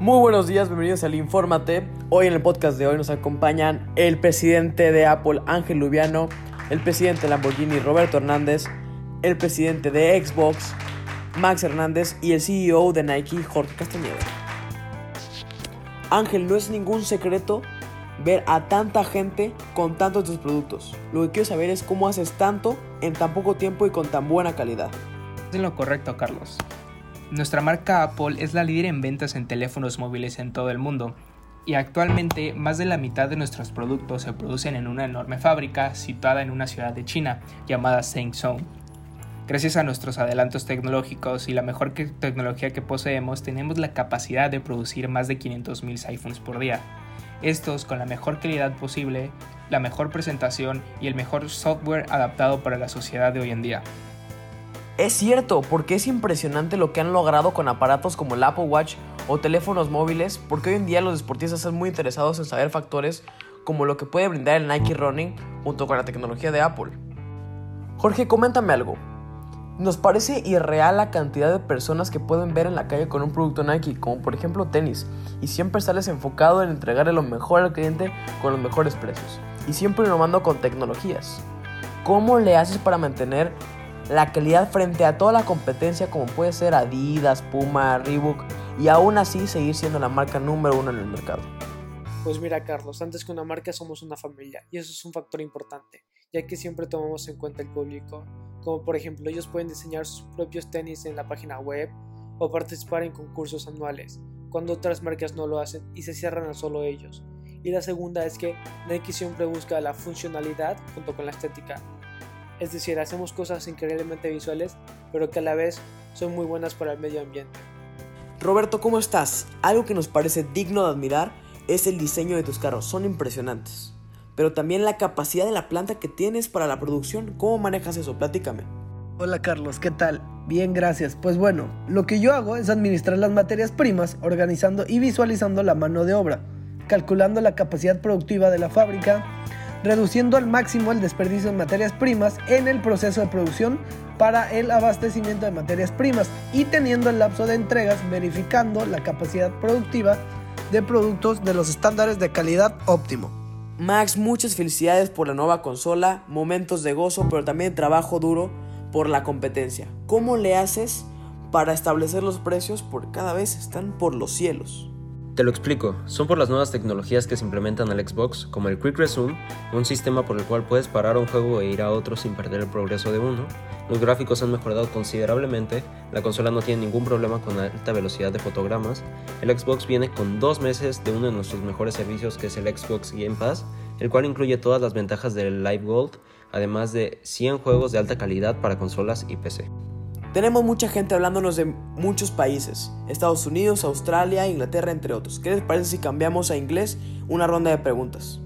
Muy buenos días, bienvenidos al Infórmate. Hoy en el podcast de hoy nos acompañan el presidente de Apple, Ángel Lubiano, el presidente de Lamborghini, Roberto Hernández, el presidente de Xbox, Max Hernández y el CEO de Nike, Jorge Castañeda. Ángel, no es ningún secreto ver a tanta gente con tantos tus productos. Lo que quiero saber es cómo haces tanto en tan poco tiempo y con tan buena calidad. Es lo correcto, Carlos. Nuestra marca Apple es la líder en ventas en teléfonos móviles en todo el mundo y actualmente más de la mitad de nuestros productos se producen en una enorme fábrica situada en una ciudad de China llamada Shenzhen. Gracias a nuestros adelantos tecnológicos y la mejor tecnología que poseemos, tenemos la capacidad de producir más de 500.000 iPhones por día. Estos con la mejor calidad posible, la mejor presentación y el mejor software adaptado para la sociedad de hoy en día. Es cierto, porque es impresionante lo que han logrado con aparatos como el Apple Watch o teléfonos móviles, porque hoy en día los deportistas están muy interesados en saber factores como lo que puede brindar el Nike Running junto con la tecnología de Apple. Jorge, coméntame algo. Nos parece irreal la cantidad de personas que pueden ver en la calle con un producto Nike, como por ejemplo tenis, y siempre sales enfocado en entregarle lo mejor al cliente con los mejores precios, y siempre innovando con tecnologías. ¿Cómo le haces para mantener la calidad frente a toda la competencia como puede ser Adidas, Puma, Reebok y aún así seguir siendo la marca número uno en el mercado? Pues mira Carlos, antes que una marca somos una familia y eso es un factor importante, ya que siempre tomamos en cuenta el público, como por ejemplo ellos pueden diseñar sus propios tenis en la página web o participar en concursos anuales, cuando otras marcas no lo hacen y se cierran a solo ellos. Y la segunda es que Nike siempre busca la funcionalidad junto con la estética, es decir, hacemos cosas increíblemente visuales, pero que a la vez son muy buenas para el medio ambiente. Roberto, ¿cómo estás? Algo que nos parece digno de admirar es el diseño de tus carros, son impresionantes. Pero también la capacidad de la planta que tienes para la producción, ¿cómo manejas eso? Platícame. Hola Carlos, ¿qué tal? Bien, gracias. Pues bueno, lo que yo hago es administrar las materias primas, organizando y visualizando la mano de obra, calculando la capacidad productiva de la fábrica, reduciendo al máximo el desperdicio de materias primas en el proceso de producción para el abastecimiento de materias primas y teniendo el lapso de entregas verificando la capacidad productiva de productos de los estándares de calidad óptimo. Max, muchas felicidades por la nueva consola, momentos de gozo, pero también trabajo duro por la competencia. ¿Cómo le haces para establecer los precios? Porque cada vez están por los cielos. Te lo explico, son por las nuevas tecnologías que se implementan al Xbox, como el Quick Resume, un sistema por el cual puedes parar un juego e ir a otro sin perder el progreso de uno. Los gráficos han mejorado considerablemente, la consola no tiene ningún problema con alta velocidad de fotogramas, el Xbox viene con dos meses de uno de nuestros mejores servicios que es el Xbox Game Pass, el cual incluye todas las ventajas del Live Gold, además de 100 juegos de alta calidad para consolas y PC. Tenemos mucha gente hablándonos de muchos países, Estados Unidos, Australia, Inglaterra, entre otros. ¿Qué les parece si cambiamos a inglés una ronda de preguntas?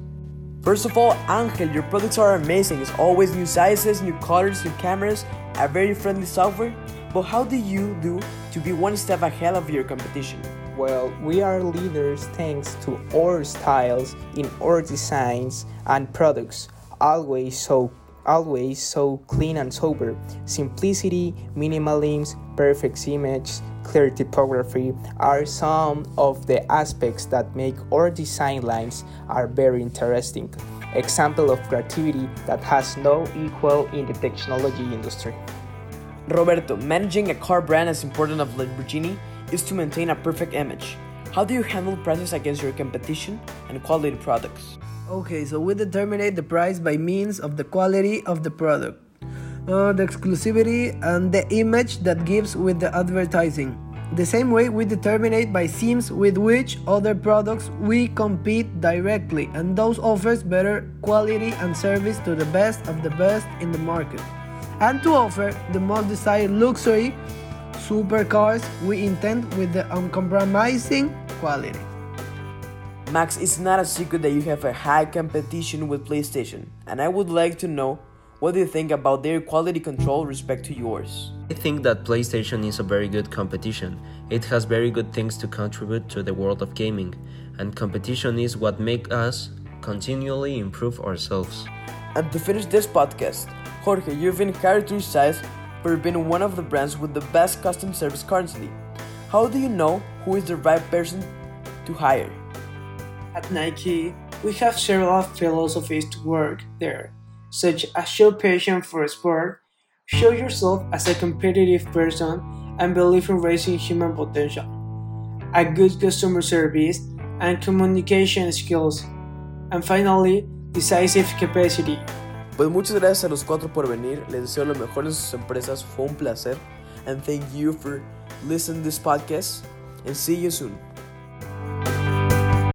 First of all, Angel, your products are amazing. It's always new sizes, new colors, new cameras, a very friendly software. But how do you do to be one step ahead of your competition? Well, we are leaders thanks to our styles in our designs and products, always so always so clean and sober. Simplicity, minimalism, perfect image, clear typography are some of the aspects that make our design lines are very interesting. Example of creativity that has no equal in the technology industry. Roberto, managing a car brand as important as Lamborghini is to maintain a perfect image. How do you handle prices against your competition and quality products? Okay, so we determine the price by means of the quality of the product, uh, the exclusivity, and the image that gives with the advertising. The same way we determine it by themes with which other products we compete directly, and those offers better quality and service to the best of the best in the market. And to offer the most desired luxury supercars, we intend with the uncompromising quality. Max, it's not a secret that you have a high competition with PlayStation, and I would like to know what do you think about their quality control respect to yours? I think that PlayStation is a very good competition. It has very good things to contribute to the world of gaming, and competition is what makes us continually improve ourselves. And to finish this podcast, Jorge, you've been characterized for being one of the brands with the best customer service currently. How do you know who is the right person to hire. At Nike, we have several philosophies to work there, such as show passion for sport, show yourself as a competitive person, and believe in raising human potential, a good customer service, and communication skills, and finally, decisive capacity. Pues muchas gracias a los cuatro por venir. Les deseo lo mejor en sus empresas. Fue un placer. And thank you for listening to this podcast. And see you soon.